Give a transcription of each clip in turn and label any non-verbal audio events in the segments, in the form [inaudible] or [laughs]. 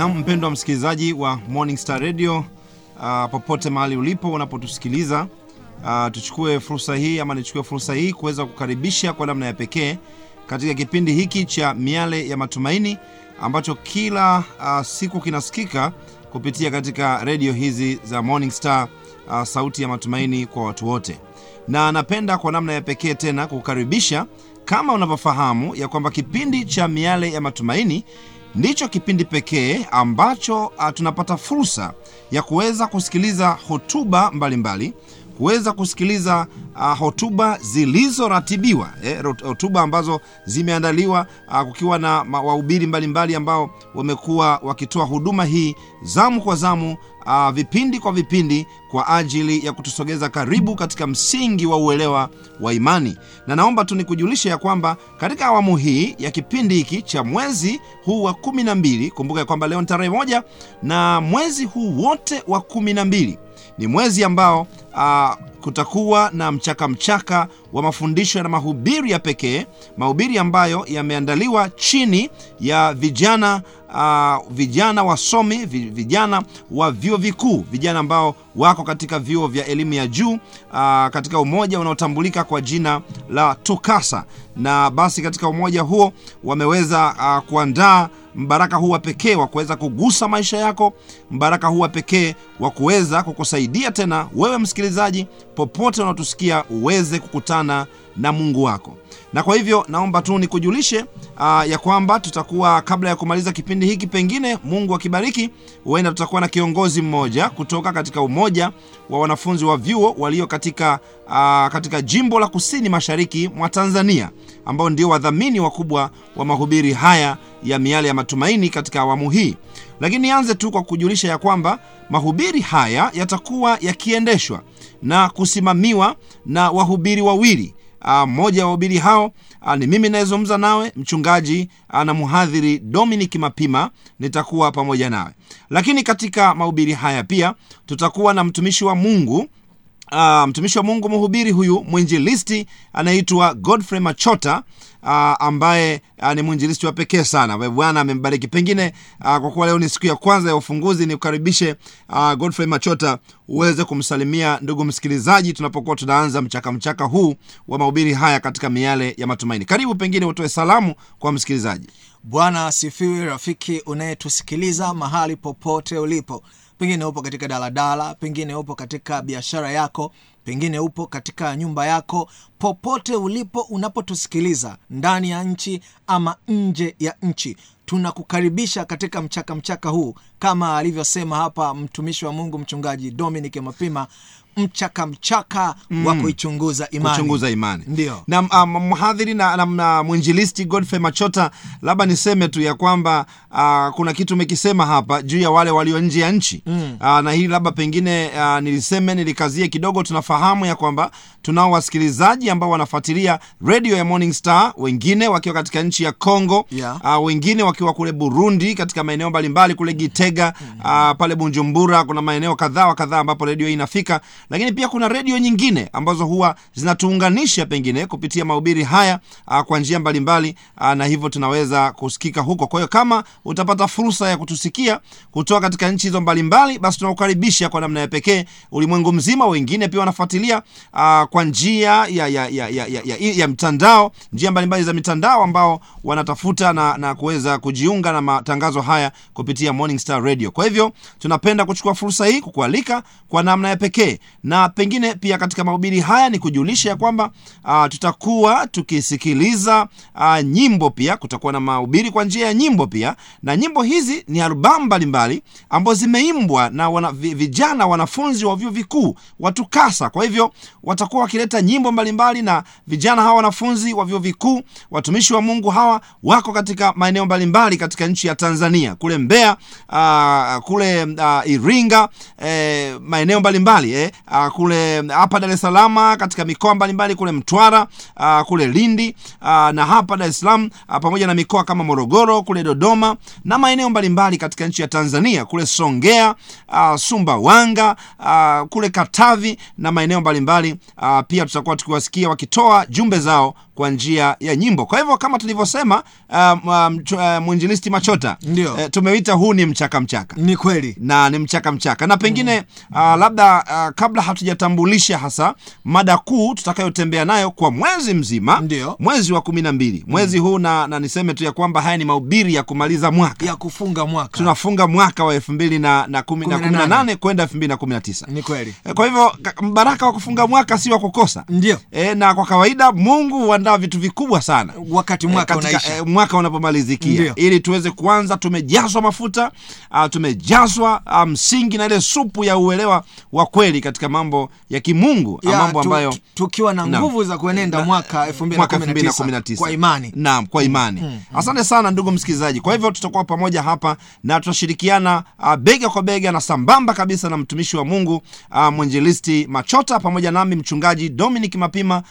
na mpendwa msikilizaji wa Morning Star Radio uh, popote mahali ulipo unapotusikiliza uh, tuchukue fursa hii ama nichukue fursa hii kuweza kukaribisha kwa namna ya pekee katika kipindi hiki cha miale ya matumaini ambacho kila uh, siku kinasikika kupitia katika redio hizi za Morning Star uh, sauti ya matumaini kwa watu wote. Na napenda kwa namna ya pekee tena kukaribisha kama unavyofahamu ya kwamba kipindi cha miale ya matumaini ndicho kipindi pekee ambacho uh, tunapata fursa ya kuweza kusikiliza hotuba mbalimbali kuweza kusikiliza uh, hotuba zilizoratibiwa eh, hotuba ambazo zimeandaliwa uh, kukiwa na wahubiri mbalimbali ambao wamekuwa wakitoa huduma hii zamu kwa zamu uh, vipindi kwa vipindi kwa ajili ya kutusogeza karibu katika msingi wa uelewa wa imani. Na naomba tu nikujulishe ya kwamba katika awamu hii ya kipindi hiki cha mwezi huu wa kumi na mbili kumbuka ya kwamba leo ni tarehe moja na mwezi huu wote wa kumi na mbili ni mwezi ambao uh, kutakuwa na mchaka mchaka wa mafundisho na mahubiri ya pekee mahubiri ambayo yameandaliwa chini ya vijana uh, vijana wasomi vijana wa vyuo vikuu vijana ambao wako katika vyuo vya elimu ya juu uh, katika umoja unaotambulika kwa jina la tukasa na basi katika umoja huo wameweza uh, kuandaa mbaraka huu wa pekee wa kuweza kugusa maisha yako mbaraka huu wa pekee wa kuweza kukusaidia tena wewe msikilizaji popote unaotusikia uweze kukutana na mungu wako. Na kwa hivyo naomba tu nikujulishe uh, ya kwamba tutakuwa kabla ya kumaliza kipindi hiki pengine mungu akibariki huenda tutakuwa na kiongozi mmoja kutoka katika umoja wa wanafunzi wa vyuo walio katika aa, katika jimbo la kusini mashariki mwa tanzania ambao ndio wadhamini wakubwa wa mahubiri haya ya miale ya matumaini katika awamu hii. Lakini nianze tu kwa kujulisha ya kwamba mahubiri haya yatakuwa yakiendeshwa na kusimamiwa na wahubiri wawili. Mmoja wa wahubiri hao a, ni mimi nayezungumza nawe mchungaji a, na mhadhiri dominic mapima. Nitakuwa pamoja nawe. Lakini katika mahubiri haya pia tutakuwa na mtumishi wa mungu. A, mtumishi wa mungu mhubiri huyu mwinjilisti anaitwa godfrey machota uh, ambaye uh, ni mwinjilisti wa pekee sana. Bwana amembariki. Pengine uh, kwa kuwa leo ni siku ya kwanza ya ufunguzi nikukaribishe uh, godfrey machota uweze kumsalimia ndugu msikilizaji tunapokuwa tunaanza mchaka mchaka huu wa mahubiri haya katika miale ya matumaini. Karibu pengine utoe salamu kwa msikilizaji. Bwana asifiwe rafiki unayetusikiliza mahali popote ulipo pengine upo katika daladala pengine upo katika biashara yako pengine upo katika nyumba yako. Popote ulipo unapotusikiliza ndani ya nchi ama nje ya nchi tunakukaribisha katika mchaka mchaka huu. Kama alivyosema hapa mtumishi wa mungu mchungaji dominic mapima mchaka mchaka mm. wa kuichunguza imani, kuchunguza imani. Ndio. na um, mhadhiri na, na, na mwinjilisti godfrey machota labda niseme tu ya kwamba uh, kuna kitu umekisema hapa juu ya wale walio nje ya nchi mm. uh, na hili labda pengine uh, niliseme nilikazie kidogo tunafahamu ya kwamba tunao wasikilizaji ambao wanafuatilia radio ya morning star wengine wakiwa katika nchi ya congo Yeah. uh, wengine wakiwa kule burundi katika maeneo mbalimbali kule gitega mm. uh, pale bunjumbura kuna maeneo kadhaa kadhaa ambapo redio hii inafika lakini pia kuna redio nyingine ambazo huwa zinatuunganisha pengine kupitia mahubiri haya uh, kwa njia mbalimbali uh, na hivyo tunaweza kusikika huko. Kwa hiyo kama utapata fursa ya kutusikia kutoka katika nchi hizo mbalimbali basi tunakukaribisha kwa namna ya pekee ulimwengu mzima. Wengine pia wanafuatilia uh, kwa njia ya, ya, ya, ya, ya, ya, ya mtandao njia mbalimbali za mitandao ambao wanatafuta na, na kuweza kujiunga na matangazo haya kupitia morning star radio. Kwa hivyo tunapenda kuchukua fursa hii kukualika kwa namna ya pekee na pengine pia katika mahubiri haya ni kujulisha ya kwamba uh, tutakuwa tukisikiliza uh, nyimbo pia. Kutakuwa na mahubiri kwa njia ya nyimbo pia. Na nyimbo hizi ni albamu mbalimbali ambazo zimeimbwa na wana, vijana wanafunzi wa vyuo vikuu watukasa kwa hivyo watakuwa wakileta nyimbo mbalimbali na vijana hawa wanafunzi wa vyuo vikuu watumishi wa mungu hawa wako katika maeneo mbalimbali katika nchi ya tanzania. Kule mbeya uh, kule uh, iringa eh, maeneo mbalimbali eh, uh, kule hapa dar es Salaam, katika mikoa mbalimbali kule mtwara uh, kule lindi uh, na hapa dar es salaam uh, pamoja na mikoa kama morogoro kule dodoma na maeneo mbalimbali katika nchi ya tanzania kule songea uh, sumbawanga uh, kule katavi na maeneo mbalimbali uh, pia tutakuwa tukiwasikia wakitoa jumbe zao kwa njia ya nyimbo. Kwa hivyo kama tulivyosema um, um, uh, machota uh, eh, tumewita huu ni mchaka mchaka. Ni kweli. Na ni mchaka mchaka. Na pengine uh, labda uh, kabla hatujatambulisha hasa mada kuu tutakayotembea nayo kwa mwezi mzima Ndiyo. mwezi wa kumi na mbili. Mwezi huu na, na niseme tu ya kwamba haya ni mahubiri ya kumaliza mwaka. Ya kufunga mwaka. Tunafunga mwaka wa elfu mbili na, na kumi na nane. kwenda elfu mbili na kumi na tisa. Ni kweli. Eh, kwa hivyo mbaraka wa kufunga mwaka si wa kukosa. Ndio. E, na kwa kawaida mungu huandaa vitu vikubwa sana. Wakati mwaka katika, unaisha. eh, mwaka unapomalizikia. Ili tuweze kuanza tumejazwa mafuta uh, tumejazwa uh, msingi na ile supu ya uelewa wa kweli katika mambo ya kimungu Ya, mambo ambayo tukiwa na nguvu za kuenenda mwaka 2019 kwa imani. Naam kwa imani. Asante sana ndugu msikilizaji. Kwa hivyo tutakuwa pamoja hapa na tutashirikiana bega kwa bega na sambamba kabisa na mtumishi wa mungu uh, mwinjilisti machota pamoja nami mchungaji dominic mapima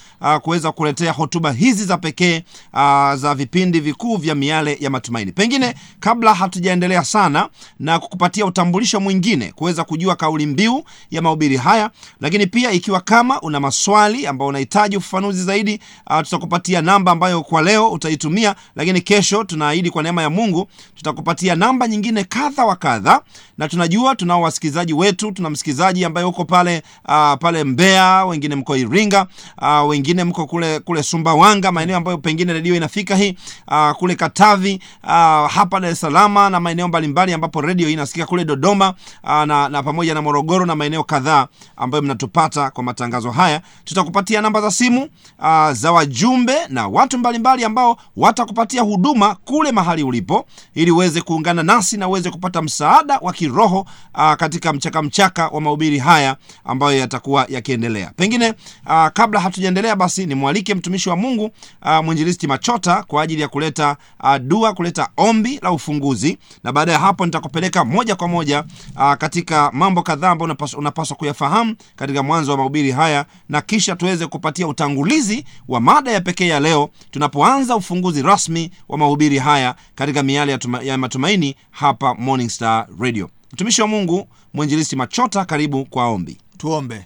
kuweza kuletea hotuba hizi za pekee uh, za vipindi vikuu vya miale ya matumaini. Pengine kabla hatujaendelea sana na kukupatia utambulisho mwingine kuweza kujua kauli mbiu ya mahubiri haya lakini pia ikiwa kama una maswali ambao unahitaji ufafanuzi zaidi uh, tutakupatia namba ambayo kwa leo utaitumia lakini kesho tunaahidi kwa neema ya mungu tutakupatia namba nyingine kadha wa kadha na tunajua tunao wasikilizaji wetu tuna msikilizaji ambaye uko pale uh, pale mbea wengine mko iringa uh, wengine mko kule kule sumbawanga maeneo ambayo pengine redio inafika hii uh, kule katavi uh, hapa dar es Salaam na maeneo mbalimbali ambapo redio inasikika kule dodoma uh, na, na pamoja na morogoro na maeneo kadhaa ambayo mnatupata kwa matangazo haya. Tutakupatia namba za simu uh, za wajumbe na watu mbalimbali ambao watakupatia huduma kule mahali ulipo ili uweze kuungana nasi na uweze kupata msaada wa kiroho uh, katika mchaka mchaka wa mahubiri haya ambayo yatakuwa yakiendelea. Pengine uh, kabla hatujaendelea basi nimwalike mtumishi wa mungu uh, mwinjilisti machota kwa ajili ya kuleta uh, dua kuleta ombi la ufunguzi. Na baada ya hapo nitakupeleka moja kwa moja uh, katika mambo kadhaa ambayo unapaswa, kuyafahamu katika mwanzo wa mahubiri haya na kisha tuweze kupatia utangulizi wa mada ya pekee ya leo tunapoanza ufunguzi rasmi wa mahubiri haya katika miale ya, ya matumaini hapa morning star radio. Mtumishi wa mungu mwinjilisti machota karibu kwa ombi. Tuombe.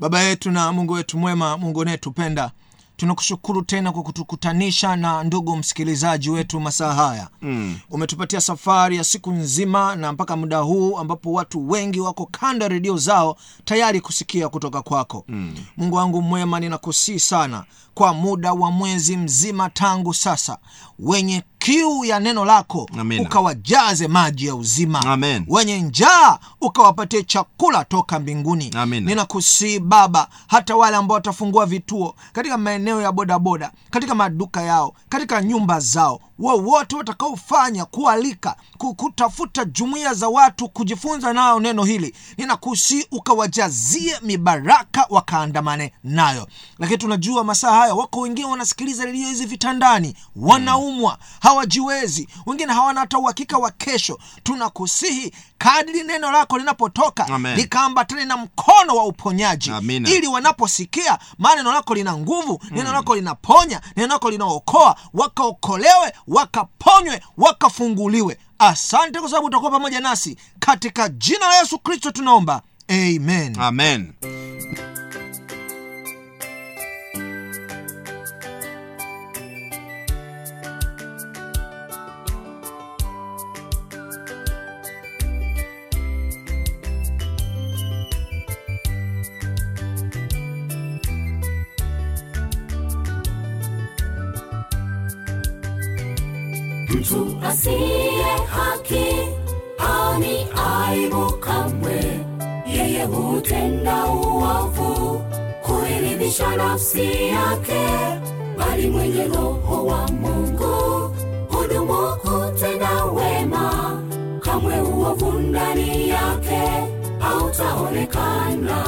Baba yetu na mungu wetu mwema mungu unayetupenda tunakushukuru tena kwa kutukutanisha na ndugu msikilizaji wetu masaa haya mm. umetupatia safari ya siku nzima na mpaka muda huu ambapo watu wengi wako kando ya redio zao tayari kusikia kutoka kwako mm. mungu wangu mwema ninakusii sana kwa muda wa mwezi mzima tangu sasa wenye kiu ya neno lako Amina. ukawajaze maji ya uzima Amen. wenye njaa ukawapatie chakula toka mbinguni ninakusii baba hata wale ambao watafungua vituo katika maeneo ya bodaboda katika maduka yao katika nyumba zao wowote watakaofanya kualika kutafuta jumuiya za watu kujifunza nao neno hili ninakusi ukawajazie mibaraka wakaandamane nayo. Lakini tunajua masaa haya wako wengine wanasikiliza redio hizi vitandani wanaumwa hawajiwezi wengine hawana hata uhakika wa kesho. Tunakusihi kadiri neno lako linapotoka likaambatane na mkono wa uponyaji. Amina. ili wanaposikia maana neno lako lina nguvu neno lako linaponya neno lako linaokoa wakaokolewe wakaponywe wakafunguliwe. Asante kwa sababu utakuwa pamoja nasi. Katika jina la yesu kristo tunaomba. Amen. Amen asiye haki ani aibu kamwe. Yeye hutenda uovu kuiridhisha nafsi yake bali mwenye roho wa mungu hudumu kutenda wema. Kamwe uovu ndani yake hautaonekana.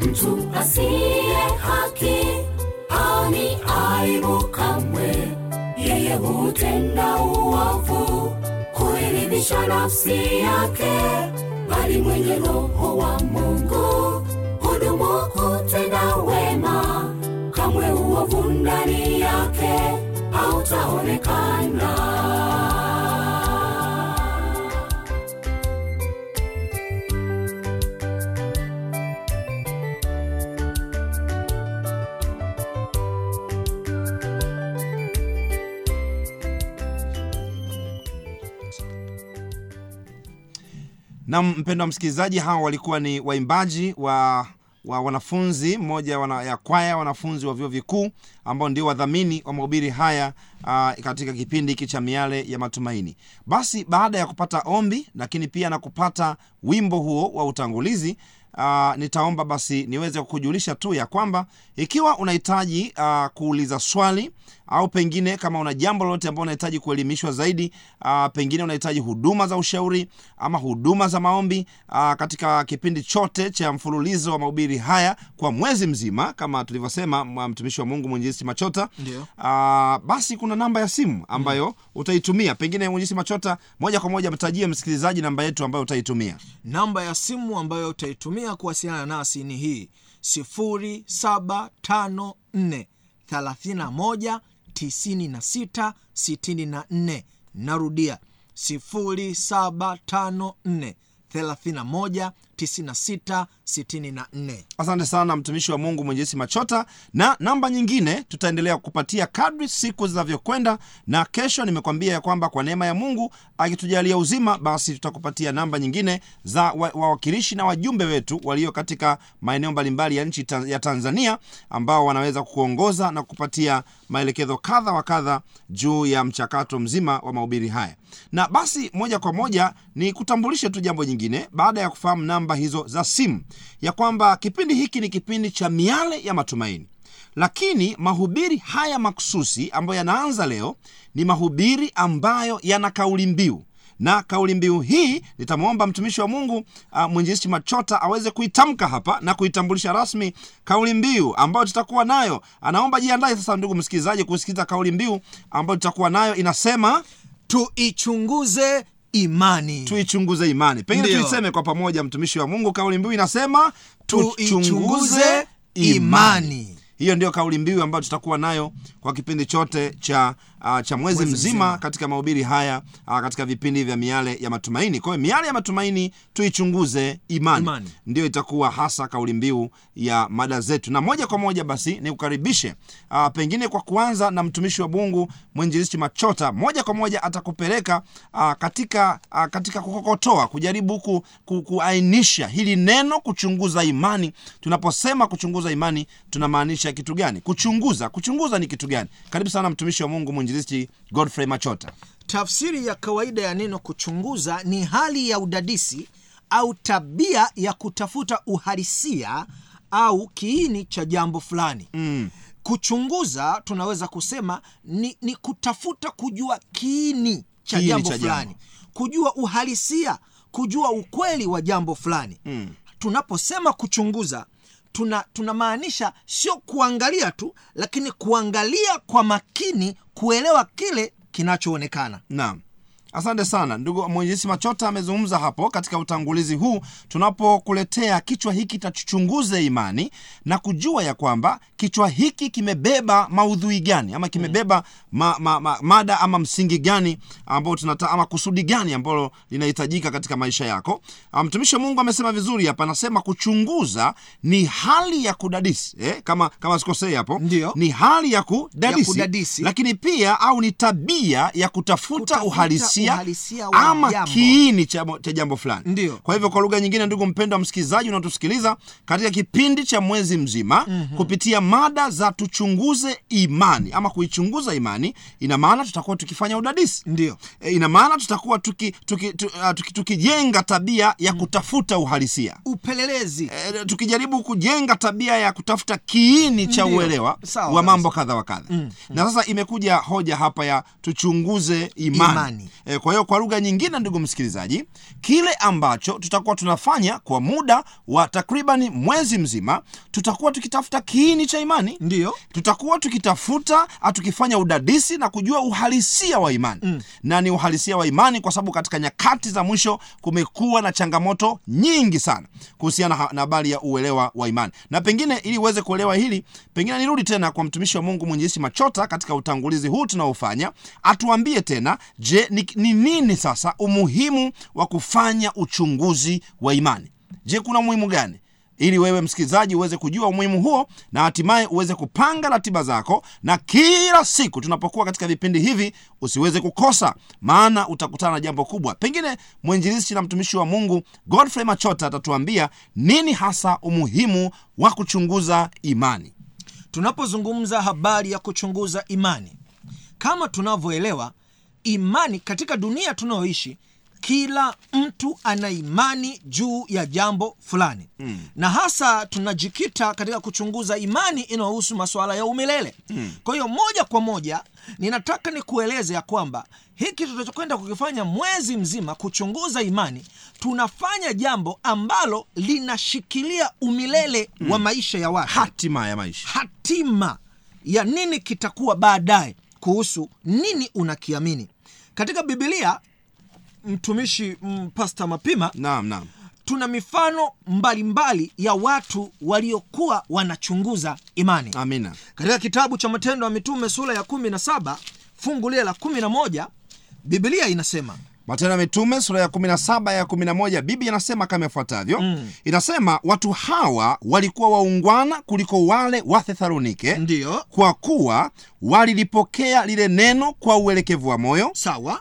Mtu asiye haki ani aibu kamwe kuiridhisha nafsi yake bali mwenye roho wa mungu. Hudumu kutenda wema kamwe uovu ndani yake hautaonekana na mpendo wa msikilizaji hawa walikuwa ni waimbaji wa wa wanafunzi mmoja wana, ya kwaya wanafunzi wa vyuo vikuu ambao ndio wadhamini wa mahubiri haya aa, katika kipindi hiki cha miale ya matumaini. Basi baada ya kupata ombi lakini pia na kupata wimbo huo wa utangulizi aa, nitaomba basi niweze kukujulisha tu ya kwamba ikiwa unahitaji kuuliza swali au pengine kama una jambo lolote ambao unahitaji kuelimishwa zaidi uh, pengine unahitaji huduma za ushauri ama huduma za maombi uh, katika kipindi chote cha mfululizo wa mahubiri haya kwa mwezi mzima kama tulivyosema mtumishi wa mungu mwenjisi machota uh, basi kuna namba ya simu ambayo mm. utaitumia. Pengine mwenjisi machota moja kwa moja mtajie msikilizaji namba yetu ambayo utaitumia. Namba ya simu ambayo utaitumia kuwasiliana nasi ni hii 0754 31 96 64 narudia 0754 31 96 64 asante sana mtumishi wa mungu Mwenyesi machota. Na namba nyingine tutaendelea kupatia kadri siku zinavyokwenda na kesho nimekwambia ya kwamba kwa neema ya mungu akitujalia uzima basi tutakupatia namba nyingine za wa- wawakilishi na wajumbe wetu walio katika maeneo mbalimbali ya nchi ya tanzania ambao wanaweza kukuongoza na kupatia maelekezo kadha wa kadha juu ya mchakato mzima wa mahubiri haya. Na basi moja kwa moja ni kutambulishe tu jambo nyingine baada ya kufahamu namba hizo za simu ya kwamba kipindi hiki ni kipindi cha miale ya matumaini. Lakini mahubiri haya maksusi ambayo yanaanza leo ni mahubiri ambayo yana kauli mbiu. Na kauli mbiu hii nitamwomba mtumishi wa mungu uh, mwinjilisti machota aweze kuitamka hapa na kuitambulisha rasmi kauli mbiu ambayo tutakuwa nayo. Anaomba jiandae sasa ndugu msikilizaji kusikiliza kauli mbiu ambayo tutakuwa nayo. Inasema tuichunguze imani. Tuichunguze imani. Pengine tuiseme kwa pamoja mtumishi wa mungu kauli mbiu inasema tuichunguze imani. Hiyo ndio kauli mbiu ambayo tutakuwa nayo kwa kipindi chote cha uh, cha mwezi, Mwezi mzima, mzima. katika mahubiri haya uh, katika vipindi vya miale ya matumaini. Kwa hiyo miale ya matumaini tuichunguze imani, Imani. ndio itakuwa hasa kauli mbiu ya mada zetu. Na moja kwa moja basi nikukaribishe uh, pengine kwa kuanza na mtumishi wa mungu mwinjilisti machota. Moja kwa moja atakupeleka uh, katika uh, katika kukokotoa kujaribu ku, ku, kuainisha hili neno kuchunguza imani. Tunaposema kuchunguza imani tunamaanisha kitu gani? Kuchunguza. Kuchunguza ni kitu gani karibu sana mtumishi wa mungu mwinjilisti godfrey machota tafsiri ya kawaida ya neno kuchunguza ni hali ya udadisi au tabia ya kutafuta uhalisia au kiini cha jambo fulani mm. kuchunguza tunaweza kusema ni, ni kutafuta kujua kiini cha Kiini jambo cha fulani jambo. kujua uhalisia kujua ukweli wa jambo fulani mm. tunaposema kuchunguza tuna tunamaanisha sio kuangalia tu lakini kuangalia kwa makini kuelewa kile kinachoonekana. Naam asante sana. Ndugu mwenyezi machota amezungumza hapo katika utangulizi huu tunapokuletea kichwa hiki tachuchunguze imani na kujua ya kwamba kichwa hiki kimebeba maudhui gani ama kimebeba ma, ma, ma, mada ama msingi gani ambao tunata ama kusudi gani ambalo linahitajika katika maisha yako. Ah, mtumishi wa mungu amesema vizuri hapa anasema kuchunguza ni hali ya kudadisi eh, kama kama sikosei hapo. Ni hali ya kudadisi, Ya kudadisi. lakini pia au ni tabia ya kutafuta, Kutafuta uhalisia, uhalisia ama kiini cha, cha jambo fulani. Ndio. kwa hivyo kwa lugha nyingine ndugu mpendo wa msikilizaji unatusikiliza katika kipindi cha mwezi mzima mm-hmm. kupitia mada za tuchunguze imani ama kuichunguza imani ina maana tutakuwa tukifanya udadisi. Ndio. E, ina maana tutakuwa tukijenga tuki, tuki, tuki, tuki, tuki tabia ya kutafuta uhalisia. Upelelezi. E, tukijaribu kujenga tabia ya kutafuta kiini cha uelewa wa mambo kadha wa kadha. Mm, na sasa imekuja hoja hapa ya tuchunguze imani, Imani. E, kwa hiyo kwa lugha nyingine ndugu msikilizaji kile ambacho tutakuwa tunafanya kwa muda wa takribani mwezi mzima tutakuwa tukitafuta kiini cha imani. Ndio. Tutakuwa tukitafuta ah, tukifanya udadisi na kujua uhalisia wa imani. Mm. na ni uhalisia wa imani kwa sababu katika nyakati za mwisho kumekuwa na changamoto nyingi sana kuhusiana na habari ya uelewa wa imani. Na pengine ili uweze kuelewa hili pengine nirudi tena kwa mtumishi wa mungu mwenyezi machota katika utangulizi huu tunaofanya atuambie tena je ni, ni nini sasa umuhimu wa kufanya uchunguzi wa imani? Je kuna umuhimu gani? Ili wewe msikilizaji uweze kujua umuhimu huo na hatimaye uweze kupanga ratiba zako na kila siku tunapokuwa katika vipindi hivi usiweze kukosa maana utakutana na jambo kubwa. Pengine mwinjilisti na mtumishi wa mungu godfrey machota atatuambia nini hasa umuhimu wa kuchunguza imani. Tunapozungumza habari ya kuchunguza imani kama tunavyoelewa imani katika dunia tunayoishi kila mtu ana imani juu ya jambo fulani mm. na hasa tunajikita katika kuchunguza imani inayohusu masuala ya umilele mm. kwa hiyo moja kwa moja ninataka nikueleze ya kwamba hiki tutachokwenda kukifanya mwezi mzima kuchunguza imani tunafanya jambo ambalo linashikilia umilele mm. wa maisha ya watu hatima ya maisha hatima ya nini kitakuwa baadaye kuhusu nini unakiamini katika bibilia mtumishi mm, pasta mapima naam naam. tuna mifano mbalimbali mbali ya watu waliokuwa wanachunguza imani. Amina. Katika kitabu cha matendo ya mitume sura ya kumi na saba fungu lile la kumi na moja bibilia inasema matendo ya mitume sura ya 17 ya 11 biblia inasema kama ifuatavyo mm. inasema watu hawa walikuwa waungwana kuliko wale wa thessalonike ndio kwa kuwa walilipokea lile neno kwa uelekevu wa moyo sawa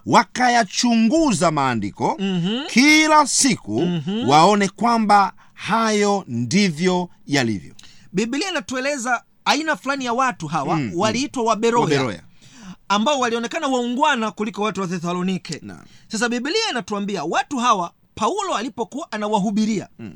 wakayachunguza maandiko mm-hmm. kila siku mm-hmm. waone kwamba hayo ndivyo yalivyo bibilia inatueleza aina fulani ya watu hawa mm, waliitwa waberoya, Waberoya. Ambao walionekana waungwana kuliko watu wa thessalonike Naam. sasa bibilia inatuambia watu hawa paulo alipokuwa anawahubiria mm.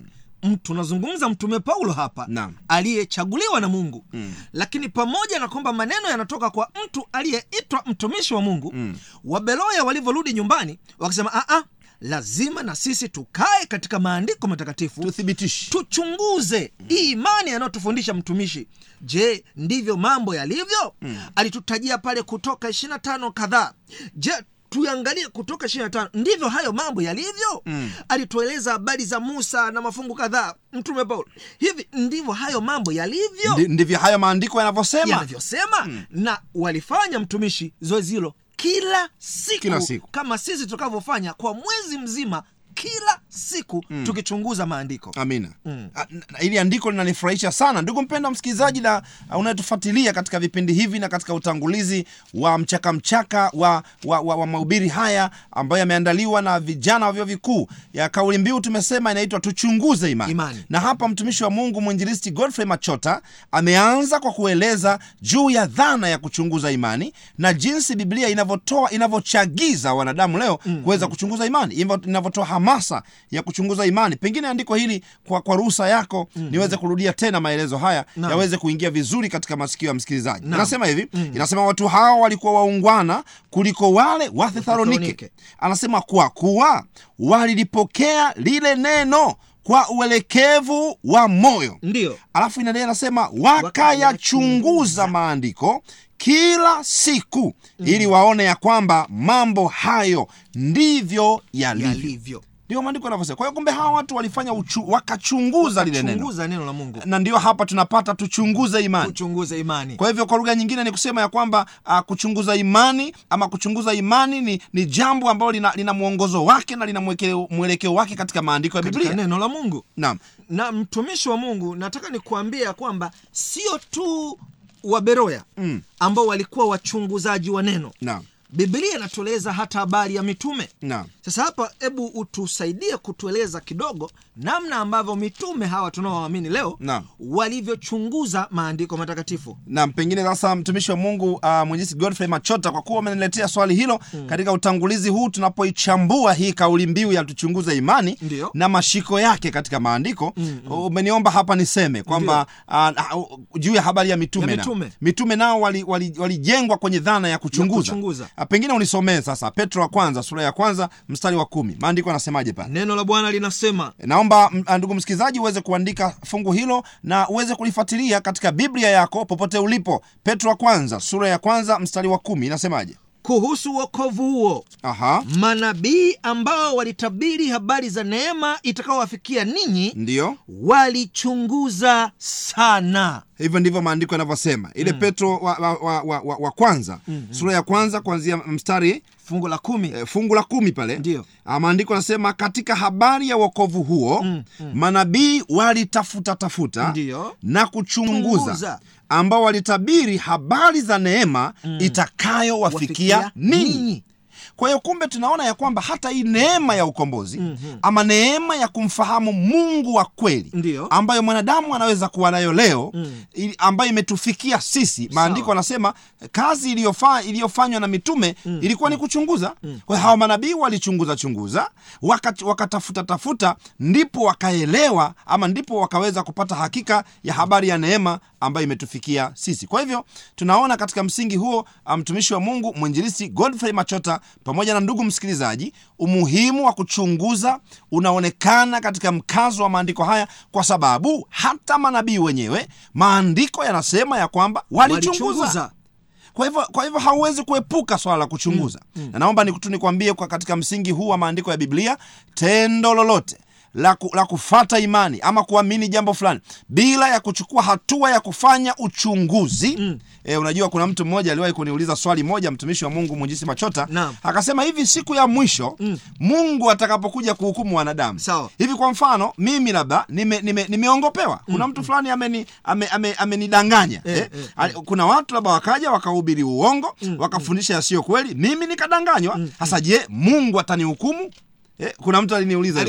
tunazungumza mtume paulo hapa aliyechaguliwa na mungu mm. lakini pamoja na kwamba maneno yanatoka kwa mtu aliyeitwa mtumishi wa mungu mm. wabeloya walivyorudi nyumbani wakasema aa lazima na sisi tukae katika maandiko matakatifu. Tuthibitishe. Tuchunguze hii imani anayotufundisha mtumishi. Je ndivyo mambo yalivyo? Mm. alitutajia pale kutoka ishirina tano kadhaa. Je tuangalie kutoka ishirina tano ndivyo hayo mambo yalivyo? Mm. alitueleza habari za musa na mafungu kadhaa. Mtume paulo hivi ndivyo hayo mambo yalivyo? Ndivyo hayo maandiko yanavyosema? Yanavyosema. Mm. na walifanya mtumishi zoezi hilo kila siku, Kila siku. kama sisi tutakavyofanya kwa mwezi mzima kila siku mm. tukichunguza maandiko amina mm. ili andiko linanifurahisha sana ndugu mpenda msikilizaji na unayetufuatilia katika vipindi hivi na katika utangulizi wa mchaka mchaka wa, wa, wa, wa mahubiri haya ambayo yameandaliwa na vijana wa vyuo vikuu ya kauli mbiu tumesema inaitwa tuchunguze imani. Imani. na hapa mtumishi wa mungu mwinjilisti godfrey machota ameanza kwa kueleza juu ya dhana ya kuchunguza imani na jinsi biblia inavyotoa inavyochagiza wanadamu leo mm, kuweza kuchunguza imani inavyotoa hamasa ya kuchunguza imani pengine andiko hili kwa, kwa ruhusa yako mm, niweze kurudia tena maelezo haya no. yaweze kuingia vizuri katika masikio ya msikilizaji no. inasema hivi mm. inasema watu hawa walikuwa waungwana kuliko wale wa thessalonike Thessalonike. anasema kwa kuwa walilipokea lile neno kwa uelekevu wa moyo ndio. alafu inaendelea nasema wakayachunguza maandiko kila siku mm. ili waone ya kwamba mambo hayo ndivyo yalivyo ndio maandiko yanavyosema. Kwa hiyo kumbe hawa watu walifanya uchu, wakachunguza lile neno. Neno la mungu. Na ndio hapa tunapata tuchunguze imani. Kuchunguza imani. Kwa hivyo kwa lugha nyingine ni kusema ya kwamba uh, kuchunguza imani ama kuchunguza imani ni, ni jambo ambalo lina, lina mwongozo wake na lina mwelekeo wake katika maandiko ya biblia. neno la mungu. Naam. Na mtumishi wa mungu nataka nikuambia kwamba sio tu waberoya Mm. ambao walikuwa wachunguzaji wa neno. Naam bibilia inatueleza hata habari ya mitume na. sasa hapa hebu utusaidie kutueleza kidogo namna ambavyo mitume hawa tunaowaamini leo walivyochunguza maandiko matakatifu nam pengine sasa mtumishi wa mungu uh, mwenyezi godfrey machota kwa kuwa umeniletea swali hilo hmm. katika utangulizi huu tunapoichambua hii kauli mbiu ya tuchunguza imani Ndiyo. na mashiko yake katika maandiko mm, mm. umeniomba hapa niseme kwamba uh, uh, juu ya habari ya mitume, Ya mitume. Na. mitume nao walijengwa wali, wali kwenye dhana ya kuchunguza, kuchunguza. Uh, pengine unisomee sasa. Petro wa kwanza sura ya kwanza mstari wa kumi. Maandiko anasemaje pale? Neno la bwana linasema naomba ndugu msikilizaji uweze kuandika fungu hilo na uweze kulifuatilia katika biblia yako popote ulipo. Petro wa kwanza sura ya kwanza mstari wa kumi. Inasemaje kuhusu uokovu huo. Aha. Manabii ambao walitabiri habari za neema itakaowafikia ninyi ndiyo walichunguza sana. Hivyo ndivyo maandiko yanavyosema. Ile petro wa, wa, wa, wa, wa, wa kwanza. Sura ya kwanza kuanzia mstari fungu la kumi. e, fungu la kumi pale. Ndiyo. Ah, maandiko anasema katika habari ya wokovu huo manabii walitafuta tafuta Ndiyo. na kuchunguza. Chunguza. Ambao walitabiri habari za neema itakayowafikia Wafikia ninyi. kwa hiyo kumbe tunaona ya kwamba hata hii neema ya ukombozi ama neema ya kumfahamu mungu wa kweli Ndiyo. ambayo mwanadamu anaweza kuwa nayo leo mm. ambayo imetufikia sisi. Maandiko anasema kazi iliyofa, iliyofanywa na mitume ilikuwa ni kuchunguza. Kwa hawa manabii walichunguza chunguza waka- wakatafuta tafuta ndipo wakaelewa ama ndipo wakaweza kupata hakika ya habari ya neema ambayo imetufikia sisi. Kwa hivyo tunaona katika msingi huo ah, mtumishi wa mungu mwinjilisi godfrey machota pamoja na ndugu msikilizaji umuhimu wa kuchunguza unaonekana katika mkazo wa maandiko haya kwa sababu hata manabii wenyewe maandiko yanasema ya kwamba walichunguza. Walichunguza. Kwa hivyo kwa hivyo hauwezi kuepuka swala la kuchunguza. Na naomba ni- tu nikwambie kwa katika msingi huu wa maandiko ya biblia tendo lolote la, ku, la kufata imani ama kuamini jambo fulani bila ya kuchukua hatua ya kufanya uchunguzi. Mm. E, unajua kuna mtu mmoja aliwahi kuniuliza swali moja mtumishi wa mungu munjisi machota na, akasema hivi siku ya mwisho mm. mungu atakapokuja kuhukumu wanadamu. Sao. hivi kwa mfano mimi labda nimeongopewa nime, nimeongopewa. kuna mtu fulani amenidanganya ame, ame, ame eh, Ali- kuna watu labda wakaja wakahubiri uongo wakafundisha yasiyo kweli mimi nikadanganywa. Sasa je mungu atanihukumu Eh, kuna mtu aliniuliza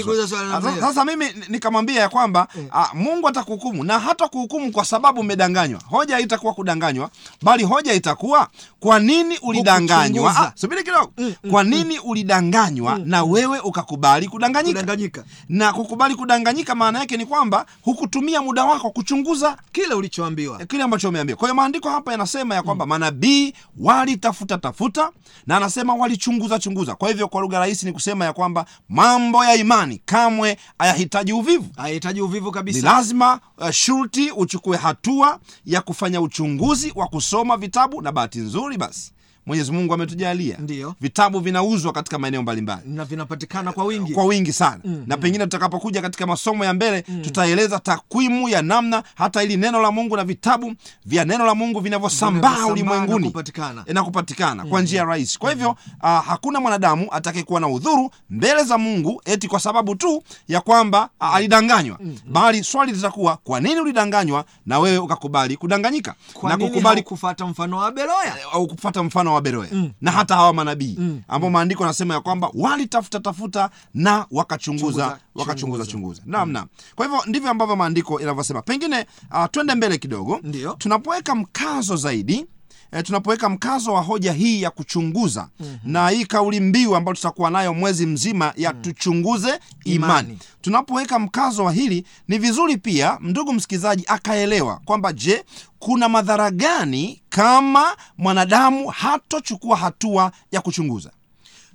Sasa- mimi nikamwambia ya kwamba a, mungu atakuhukumu. Na hata kuhukumu kwa sababu umedanganywa. Hoja itakuwa kudanganywa bali hoja itakuwa kwa nini ulidanganywa? Ah, subiri kidogo. Kwa nini ulidanganywa na wewe ukakubali kudanganyika? Kudanganyika. Na kukubali kudanganyika maana yake ni kwamba hukutumia muda wako kuchunguza kile ulichoambiwa. Kile ambacho umeambiwa. kwa hiyo maandiko hapa yanasema ya kwamba manabii walitafuta tafuta na anasema walichunguza chunguza. Kwa hivyo kwa lugha rahisi ni kusema ya kwamba mambo ya imani kamwe hayahitaji uvivu. Hayahitaji uvivu ni lazima uh, shurti uchukue hatua ya kufanya uchunguzi wa kusoma vitabu na bahati nzuri basi mwenyezi mungu ametujalia vitabu vinauzwa katika maeneo mbalimbali. Na vinapatikana kwa wingi. Kwa wingi sana. Mm, na pengine tutakapokuja katika masomo ya mbele mm. tutaeleza takwimu ya namna hata ili neno la mungu na vitabu vya neno la mungu vinavyosambaa ulimwenguni na kupatikana. na kupatikana kwa njia rahisi. Kwa hivyo uh, hakuna mwanadamu atakayekuwa na udhuru mbele za mungu eti kwa sababu tu ya kwamba uh, alidanganywa. Bali swali litakuwa kwa nini ulidanganywa na wewe ukakubali kudanganyika? Kwa na kukubali kufata mfano wa beroya au kupata mfano wa mm. na hata hawa manabii. Ambao maandiko anasema ya kwamba walitafuta tafuta na wakachunguza wakachunguza chunguza. Namna mm. kwa hivyo ndivyo ambavyo maandiko yanavyosema. Pengine uh, twende mbele kidogo. Tunapoweka mkazo zaidi E, tunapoweka mkazo wa hoja hii ya kuchunguza mm-hmm. na hii kauli mbiu ambayo tutakuwa nayo mwezi mzima ya mm. tuchunguze imani, Imani. tunapoweka mkazo wa hili ni vizuri pia ndugu msikilizaji akaelewa kwamba je kuna madhara gani kama mwanadamu hatochukua hatua ya kuchunguza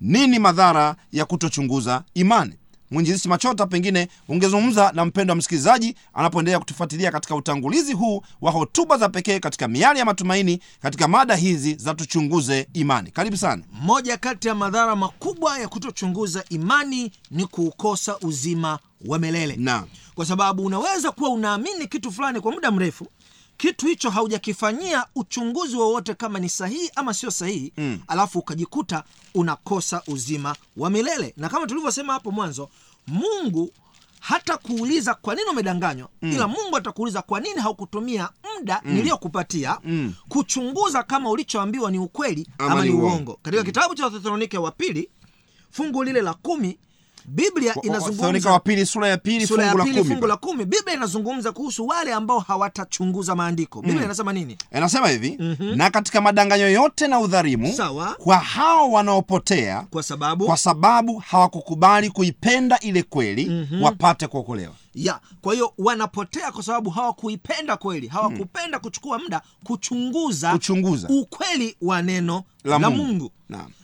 nini madhara ya kutochunguza imani mwinjilisi machota pengine ungezungumza na mpendo wa msikilizaji anapoendelea kutufuatilia katika utangulizi huu wa hotuba za pekee katika miali ya matumaini katika mada hizi za tuchunguze imani. Karibu sana. Moja kati ya madhara makubwa ya kutochunguza imani ni kuukosa uzima wa milele. Na, kwa sababu unaweza kuwa unaamini kitu fulani kwa muda mrefu kitu hicho haujakifanyia uchunguzi wowote kama ni sahihi ama sio sahihi mm. alafu ukajikuta unakosa uzima wa milele na kama tulivyosema hapo mwanzo mungu hata kuuliza kwa nini umedanganywa mm. ila mungu atakuuliza kwa nini haukutumia muda mm. niliyokupatia mm. kuchunguza kama ulichoambiwa ni ukweli ama, Ama ni uongo. katika katika kitabu cha wathesalonike wa pili fungu lile la kumi biblia inazungumza pili sura ya pili sura ya pili fungu la kumi. Biblia inazungumza kuhusu wale ambao hawatachunguza maandiko. Biblia inasema nini? Anasema hivi mm-hmm. na katika madanganyo yote na udhalimu kwa hao wanaopotea kwa sababu? kwa sababu hawakukubali kuipenda ile kweli mm-hmm. wapate kuokolewa. Ya kwa hiyo wanapotea kwa sababu hawakuipenda kweli. Hawakupenda kuchukua muda kuchunguza Kuchunguza. ukweli wa neno La la, Mungu.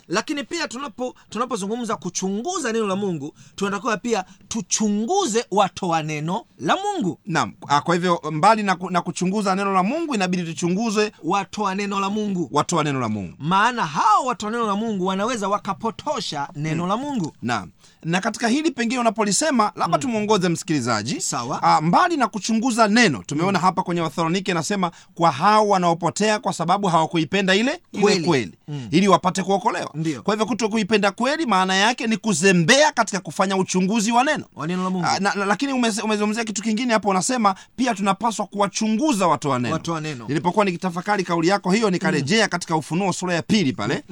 Lakini pia tunapo tunapozungumza kuchunguza neno la mungu tunatakiwa pia tuchunguze watoa neno la mungu. Naam Ah, kwa hivyo mbali na, na kuchunguza neno la mungu inabidi tuchunguze watoa neno la mungu. watoa neno la mungu. Maana hao watoa neno la mungu wanaweza wakapotosha neno la mungu. Naam. Na katika hili pengine unapolisema labda tumwongoze msikilizaji. Sawa. A, mbali na kuchunguza neno tumeona hapa kwenye wathesalonike anasema kwa hao wanaopotea kwa sababu hawakuipenda ile kweli. Kweli. mm. ili wapate kuokolewa Ndio. kwa hivyo kuto kuipenda kweli maana yake ni kuzembea katika kufanya uchunguzi wa neno. Wa neno la mungu. Ah, na, na, lakini umezungumzia kitu kingine hapo unasema pia tunapaswa kuwachunguza neno. Watoa neno. nilipokuwa nikitafakari kauli yako hiyo nikarejea katika ufunuo sura ya pili pale.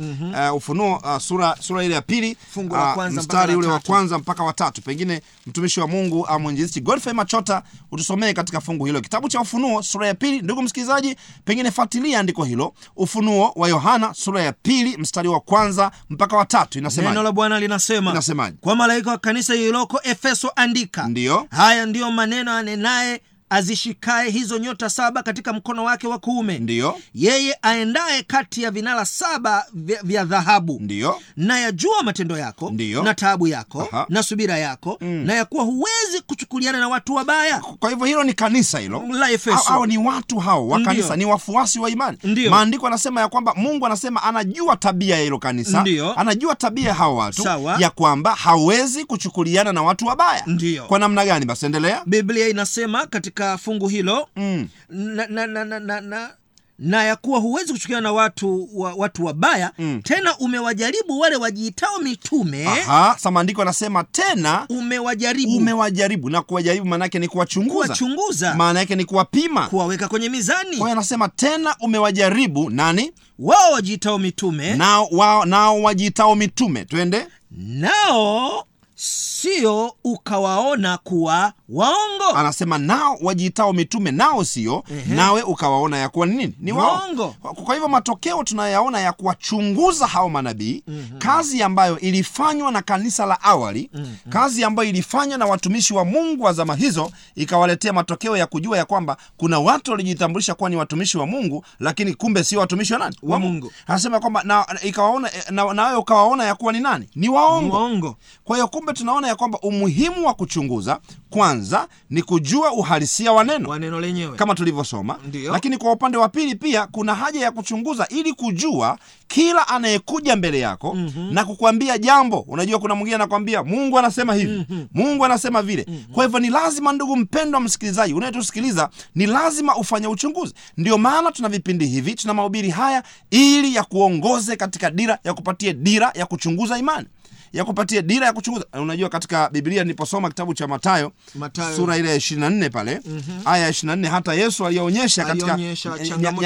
Uh, ufunuo uh, sura sura ile ya pili mpaka mstari ule wa kwanza mpaka watatu pengine mtumishi wa mungu uh, mwinjilisti godfrey machota utusomee katika fungu hilo. Kitabu cha ufunuo sura ya pili ndugu msikilizaji pengine fuatilia andiko hilo. Ufunuo wa yohana sura ya pili mstari wa kwanza mpaka watatu neno la bwana linasema Inasemaje? kwa malaika wa kanisa lililoko efeso andika Ndiyo. haya ndiyo maneno anenaye azishikaye hizo nyota saba katika mkono wake wa kuume. Ndiyo. Yeye aendaye kati ya vinara saba vya, dhahabu. Ndiyo. Na yajua matendo yako Ndiyo. na taabu yako Aha. na subira yako na ya kuwa huwezi kuchukuliana na watu wabaya. Kwa hivyo hilo ni kanisa hilo. La Efeso. au, au ni watu hao wa kanisa ni wafuasi wa imani. Maandiko anasema ya kwamba mungu anasema anajua tabia ya hilo kanisa. Ndiyo. anajua tabia ya hao watu Sawa. ya kwamba hawezi kuchukuliana na watu wabaya. Ndiyo. kwa namna gani? Basi endelea. Biblia inasema katika fungu hilo. Mm. na, na, na, na, na, na na ya kuwa huwezi kuchukiana na watu wa, watu wabaya mm. tena umewajaribu wale wajiitao mitume. Aha, sa maandiko anasema tena umewajaribu. umewajaribu. Na kuwajaribu maana yake ni kuwachunguza. Kuwachunguza. Maana yake ni kuwapima. Kuwaweka kwenye mizani. Kwa hiyo anasema tena umewajaribu nani? Wao wajiitao mitume. Nao wao nao wajiitao mitume. Twende. Nao sio ukawaona kuwa waongo. Anasema nao wajiitao mitume nao sio nawe ukawaona ya kuwa ni nini? Ni Waongo. kwa hivyo matokeo tunayaona ya kuwachunguza hao manabii kazi ambayo ilifanywa na kanisa la awali kazi ambayo ilifanywa na watumishi wa mungu wa zama hizo ikawaletea matokeo ya kujua ya kwamba kuna watu walijitambulisha kuwa ni watumishi wa mungu lakini kumbe sio watumishi wa nani? Wa Mungu. anasema kwamba na, na, na, ukawaona ya kuwa ni nani? Ni waongo. waongo. Kwa hiyo kumbe tunaona ya kwamba umuhimu wa kuchunguza kwanza ni kujua uhalisia wa neno. Wa neno lenyewe. Kama tulivyosoma. Lakini kwa upande wa pili pia kuna haja ya kuchunguza ili kujua kila anayekuja mbele yako mm-hmm. na kukwambia jambo. Unajua kuna mwingine anakwambia mungu anasema hivi mm-hmm. mungu anasema vile. Mm-hmm. kwa hivyo ni lazima ndugu mpendwa msikilizaji unayetusikiliza ni lazima ufanye uchunguzi. Ndio maana tuna vipindi hivi tuna mahubiri haya ili ya kuongoze katika dira ya kupatia dira ya kuchunguza imani ya kupatia dira ya kuchunguza unajua katika biblia niliposoma kitabu cha matayo, Mathayo. sura ile ya ishirina nne pale mm-hmm. aya ya ishirina nne hata yesu alionyesha katika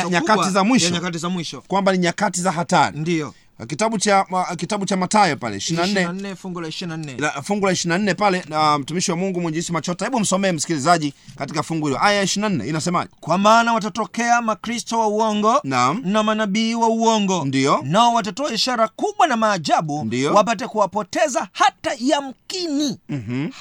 nyakati za mwisho kwamba ni nyakati za hatari ndiyo kitabu cha ma- kitabu cha matayo pale 24 fungu la 24 la- fungu la 24 pale na mtumishi wa mungu mwinjisi machota. Hebu msomee msikilizaji katika fungu hilo. Aya ya 24 inasemaje? Kwa maana watatokea makristo wa uongo Naam. na manabii wa uongo. Ndio nao watatoa ishara kubwa na maajabu ndio wapate kuwapoteza hata yamkini. Mm-hmm.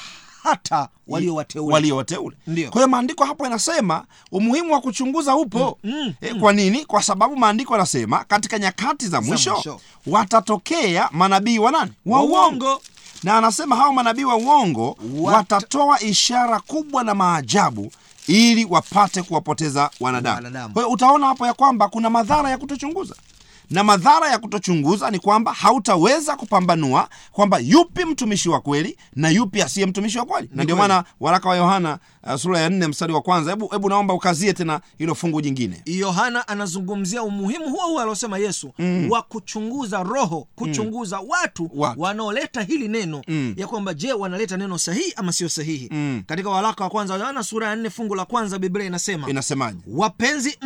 Hata walio wateule walio wateule Ndiyo. kwa hiyo maandiko hapo yanasema umuhimu wa kuchunguza upo. Mm, mm, e, kwa nini? Kwa sababu maandiko yanasema katika nyakati za mwisho, mwisho. watatokea manabii wa nani? Wa uongo. na anasema hao manabii wa uongo Wat- watatoa ishara kubwa na maajabu ili wapate kuwapoteza Wanadamu. kwa hiyo utaona hapo ya kwamba kuna madhara ya kutochunguza na madhara ya kutochunguza ni kwamba hautaweza kupambanua kwamba yupi mtumishi wa kweli na yupi asiye mtumishi wa kweli na ndio maana waraka wa yohana uh, sura ya nne mstari wa kwanza hebu hebu naomba ukazie tena hilo fungu jingine yohana anazungumzia umuhimu huo huo aliosema yesu mm. wa kuchunguza roho kuchunguza mm. watu, Watu. wanaoleta hili neno mm. ya kwamba je wanaleta neno sahihi ama sio sahihi mm. katika waraka wa kwanza wa yohana sura ya nne fungu la kwanza biblia inasema inasemaje wapenzi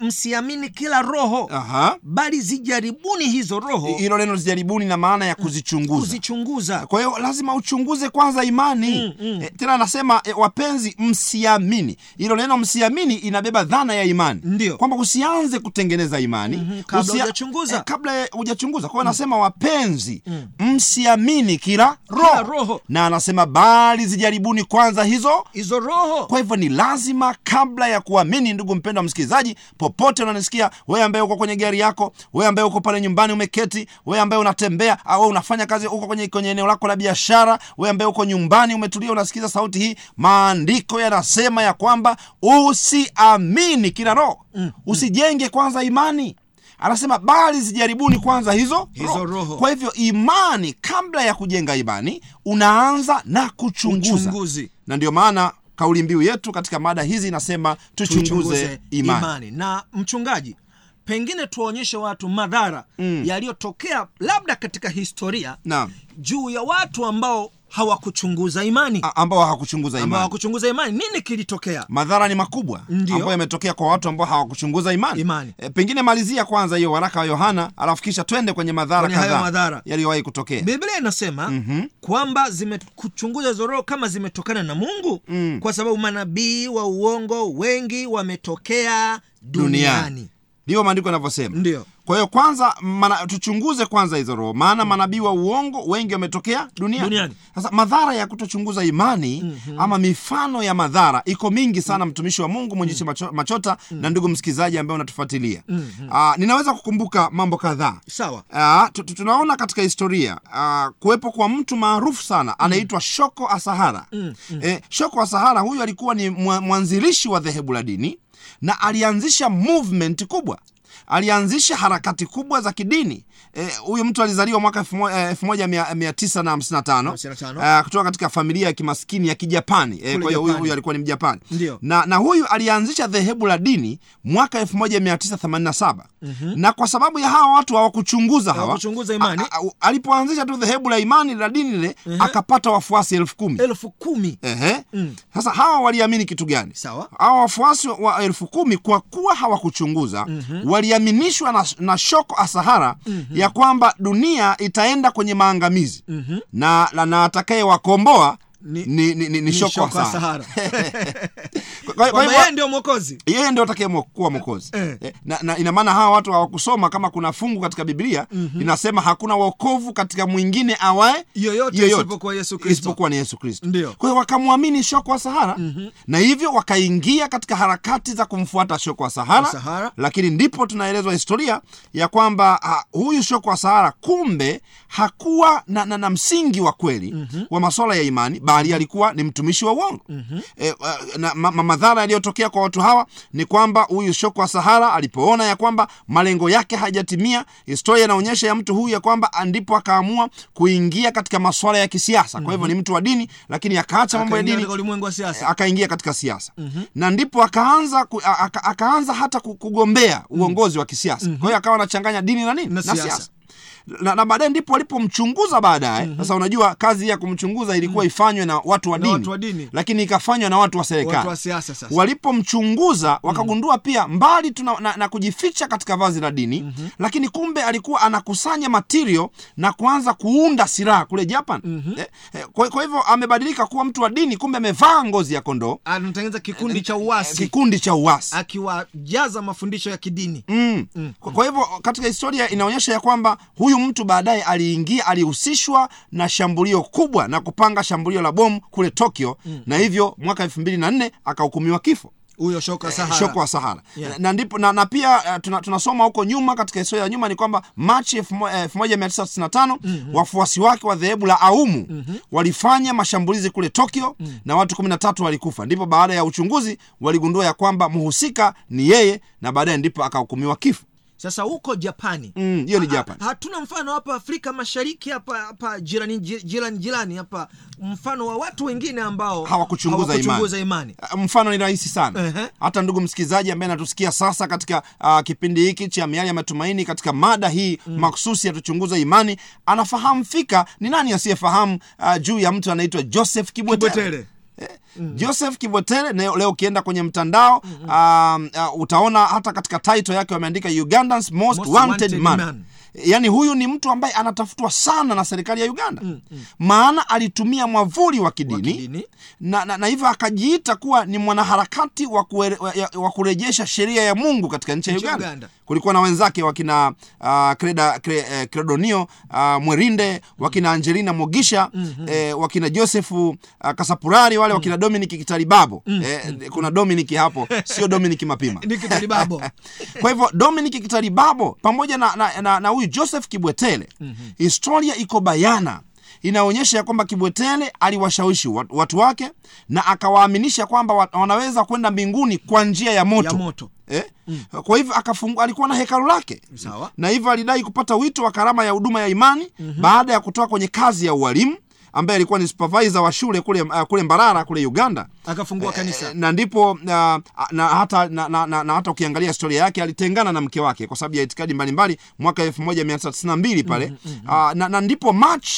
msiamini kila roho aha bali zijaribuni hizo roho hilo neno zijaribuni na maana ya kuzichunguza kuzichunguza kwa hiyo lazima uchunguze kwanza imani mm, mm. E, tena anasema e, wapenzi msiamini hilo neno msiamini inabeba dhana ya imani Ndio. kwamba usianze kutengeneza imani mm-hmm. kabla hujachunguza. e, kabla hujachunguza kwa hiyo anasema wapenzi msiamini kila roho. Kila roho. na anasema bali zijaribuni kwanza hizo hizo roho kwa hivyo ni lazima kabla ya kuamini ndugu mpendwa msikilizaji popote unanisikia wewe ambaye uko kwenye gari yako wewe ambaye uko pale nyumbani umeketi wewe ambaye unatembea au unafanya kazi uko kwenye, kwenye eneo lako la biashara wewe ambaye uko nyumbani umetulia unasikiza sauti hii maandiko yanasema ya kwamba usiamini kila roho usijenge kwanza imani anasema bali zijaribuni kwanza hizo Hizo roho. kwa hivyo imani kabla ya kujenga imani unaanza na kuchunguza Uchunguzi. na ndio maana kauli mbiu yetu katika mada hizi inasema tuchunguze, tuchunguze imani. na mchungaji pengine tuwaonyeshe watu madhara mm. yaliyotokea labda katika historia na. juu ya watu ambao hawakuchunguza imani ambao hawakuchunguza imani hawakuchunguza imani nini kilitokea madhara ni makubwa ambayo yametokea kwa watu ambao hawakuchunguza imani, Imani. E, pengine malizia kwanza hiyo waraka wa yohana alafu kisha twende kwenye madhara kadhaa madhara. yaliyowahi kutokea biblia inasema mm-hmm. kwamba zimekuchunguza zoroo kama zimetokana na mungu mm. kwa sababu manabii wa uongo wengi wametokea duniani ndivyo maandiko yanavyosema Ndio. kwa hiyo kwanza mana, tuchunguze kwanza hizo roho maana manabii wa uongo wengi wametokea duniani Duniani. sasa madhara ya kutochunguza imani mm-hmm. ama mifano ya madhara iko mingi sana mtumishi wa mungu mwenyeshi -hmm. machota na ndugu msikilizaji ambaye unatufuatilia mm-hmm. ninaweza kukumbuka mambo kadhaa sawa Ah, tu- tu- tunaona katika historia ah, kuwepo kwa mtu maarufu sana anaitwa shoko asahara mm -hmm. Eh, shoko asahara huyu alikuwa ni mwanzilishi wa dhehebu la dini na alianzisha movement kubwa alianzisha harakati kubwa za kidini. Huyu huyu mtu alizaliwa mwaka elfu mo- eh, eh, kutoka katika familia ya kimaskini ya kijapani. E, kwa hiyo huyu, alikuwa ni mjapani. Na, na huyu alianzisha dhehebu la dini mwaka 1987 mm-hmm. na kwa sababu ya hawa watu hawakuchunguza hawa hawa alipoanzisha tu dhehebu la imani la dini lile akapata wafuasi elfu kumi. Elfu kumi. Ehe. Sasa hawa waliamini kitu gani? Sawa. Hawa wafuasi wa elfu kumi kwa kuwa hawakuchunguza waliaminishwa na, na shoko asahara ya kwamba dunia itaenda kwenye maangamizi na, na, na atakaye wakomboa Ni- ni, ni, ni, ni, shoko Sahara. [laughs] [laughs] Yeye ndio mwokozi yeye ndio atakayekuwa mwokozi Eh. Eh, na, na ina maana hawa watu hawakusoma kama kuna fungu katika biblia inasema hakuna wokovu katika mwingine awaye Yoyote isipokuwa Yesu Kristo. isipokuwa ni yesu kristo kwa hiyo wakamwamini shoko wa sahara na hivyo wakaingia katika harakati za kumfuata shoko wa sahara, Sahara. lakini ndipo tunaelezwa historia ya kwamba uh, huyu shoko wa sahara kumbe hakuwa na, na, na msingi wa kweli wa masuala ya imani bali alikuwa ni mtumishi wa uongo. E, na ma, ma, madhara yaliyotokea kwa watu hawa ni kwamba huyu shoko wa sahara alipoona ya kwamba malengo yake hajatimia historia inaonyesha ya mtu huyu ya kwamba ndipo akaamua kuingia katika masuala ya kisiasa. Kwa hivyo ni mtu wa dini lakini akaacha mambo ya dini. siasa. Akaingia katika siasa. Mm-hmm. na ndipo akaanza ku, akaanza hata kugombea uongozi wa kisiasa. Mm-hmm. kwa hiyo akawa anachanganya dini na nini? Na siasa. Na, na baadaye ndipo walipomchunguza baadaye. Mm-hmm. sasa unajua kazi ya kumchunguza ilikuwa ifanywe na watu wa dini watu wa dini. lakini ikafanywa na watu wa serikali. Wa walipomchunguza wakagundua walipomchunguza wakagundua pia mbali tuna, na, na kujificha katika vazi la dini mm-hmm. lakini kumbe alikuwa anakusanya material na kuanza kuunda silaha kule japan. Mm-hmm. eh, eh, kwa, kwa hivyo amebadilika kuwa mtu wa dini kumbe amevaa ngozi ya kondoo. Anatengeneza kikundi cha uasi. kikundi cha uasi. Akiwajaza mafundisho ya kidini. Mm. Kwa, kwa hivyo katika historia inaonyesha ya kwamba huyu mtu baadaye aliingia alihusishwa na shambulio kubwa na kupanga shambulio la bomu kule tokyo na hivyo mwaka elfu mbili na nne akahukumiwa kifo huyo shoka sahara shoko wa sahara Yeah. na, ndipo, na, na pia uh, tuna, tunasoma huko nyuma katika historia ya nyuma ni kwamba machi 1995 mm-hmm. wafuasi wake wa dhehebu la aumu mm-hmm. walifanya mashambulizi kule tokyo mm-hmm. na watu 13 walikufa ndipo baada ya uchunguzi waligundua ya kwamba mhusika ni yeye na baadaye ndipo akahukumiwa kifo sasa huko japani Mm, ni Japan. hatuna mfano hapa afrika mashariki hapa hapa jirani ji- jirani jirani hapa mfano wa watu wengine ambao hawakuchunguza hawakuchunguza imani. imani Uh, mfano ni rahisi sana Ehe. hata ndugu msikilizaji ambaye anatusikia sasa katika uh, kipindi hiki cha miali ya matumaini katika mada hii mm. maksusi yatuchunguza imani anafahamu fika ni nani asiyefahamu uh, juu ya mtu anaitwa joseph kibwetere Kibwetere. Mm. joseph kibwetere leo, leo ukienda kwenye mtandao mm-hmm. uh, uh, utaona hata katika title yake wameandika ugandans most, Most wanted, wanted man, man. Yaani huyu ni mtu ambaye anatafutwa sana na serikali ya uganda mm, mm. maana alitumia mwavuli wa kidini, kidini. na, na, na hivyo akajiita kuwa ni mwanaharakati wa, kurejesha sheria ya mungu katika nchi ya uganda. Uganda. kulikuwa na wenzake wakina uh, Kreda, Kre, eh, credonio uh, mwerinde wakina angelina mogisha mm-hmm. eh, wakina josefu uh, kasapurari wale wakina Dominic Kitaribabo eh, kuna Dominic hapo sio Dominic Mapima [laughs] [laughs] kwa hivyo Dominic Kitaribabo pamoja na na, na, na huyu Joseph Kibwetele historia iko bayana inaonyesha ya kwamba Kibwetele aliwashawishi watu, wake na akawaaminisha kwamba wanaweza kwenda mbinguni kwa njia ya moto, Ya moto. Eh? Kwa hivyo alikuwa na hekalu lake Sawa. na hivyo alidai kupata wito wa karama ya huduma ya imani baada ya kutoka kwenye kazi ya ualimu ambaye alikuwa ni supervisor wa shule kule, uh, kule Mbarara kule Uganda. Akafungua kanisa. e, na ndipo uh, na hata na, na, na, na hata ukiangalia historia yake alitengana na mke wake kwa sababu ya itikadi mbalimbali mwaka 1992 pale. Uh, na, na ndipo March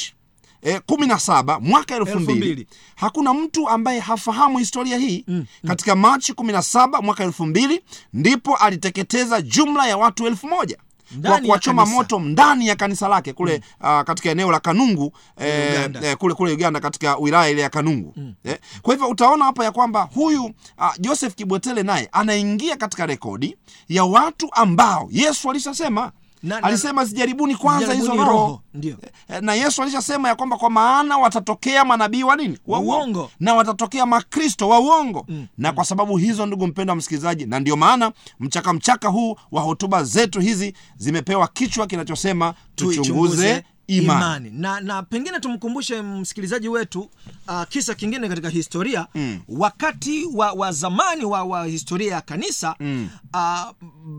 E, kumi na saba mwaka elfu mbili hakuna mtu ambaye hafahamu historia hii. Katika Machi kumi na saba mwaka elfu mbili ndipo aliteketeza jumla ya watu elfu moja kwa kuwachoma moto ndani ya kanisa lake kule uh, katika eneo la Kanungu eh, Uganda. eh, kule kule Uganda katika wilaya ile ya Kanungu. Eh, kwa hivyo utaona hapa ya kwamba huyu uh, Joseph Kibwetele naye anaingia katika rekodi ya watu ambao Yesu alishasema Na- na- alisema zijaribuni kwanza hizo roho. ndio. Eh, na Yesu alishasema ya kwamba kwa maana watatokea manabii wa nini? Wa Wa uongo. Na watatokea makristo wa uongo. Na kwa sababu hizo ndugu mpendwa msikilizaji na ndio maana mchaka mchaka huu wa hotuba zetu hizi zimepewa kichwa kinachosema tuchunguze imani, na na pengine tumkumbushe msikilizaji wetu uh, kisa kingine katika historia mm. wakati wa, wa zamani wa, wa historia ya kanisa mm. uh,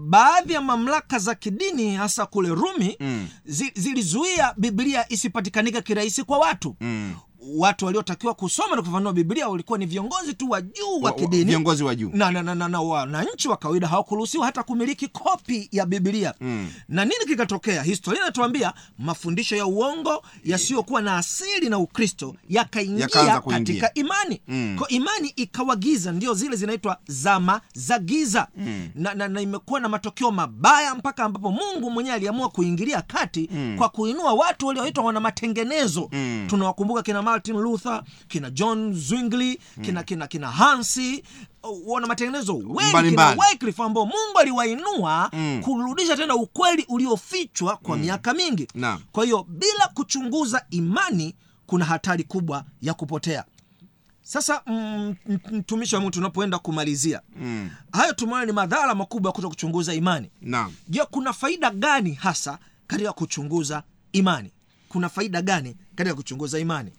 baadhi ya mamlaka za kidini hasa kule Rumi mm. zilizuia Biblia isipatikanika kirahisi kwa watu mm watu waliotakiwa kusoma na kufafanua Biblia walikuwa ni viongozi tu wa juu wa kidini viongozi wa juu na, na, na, na, na wananchi wa kawaida hawakuruhusiwa hata kumiliki kopi ya Biblia mm. na nini kikatokea? Historia inatuambia mafundisho ya uongo yasiyokuwa na asili na Ukristo yakaingia ya katika imani mm. kwa imani ikawa giza, ndio zile zinaitwa zama za giza mm. na, na, na imekuwa na matokeo mabaya mpaka ambapo Mungu mwenyewe aliamua kuingilia kati mm. kwa kuinua watu walioitwa wana matengenezo mm. tunawakumbuka kina Martin Luther, kina John Zwingli, kina, kina, kina Hansi wana matengenezo wengi Wycliffe ambao Mungu aliwainua kurudisha tena ukweli uliofichwa kwa miaka mingi. na. Kwa hiyo bila kuchunguza imani kuna hatari kubwa ya kupotea. Sasa mm, mtumishi wa Mungu, tunapoenda kumalizia mm. hayo tumeona ni madhara makubwa ya kuto kuchunguza imani. Je, kuna faida gani hasa katika kuchunguza imani? Kuna faida gani katika kuchunguza imani?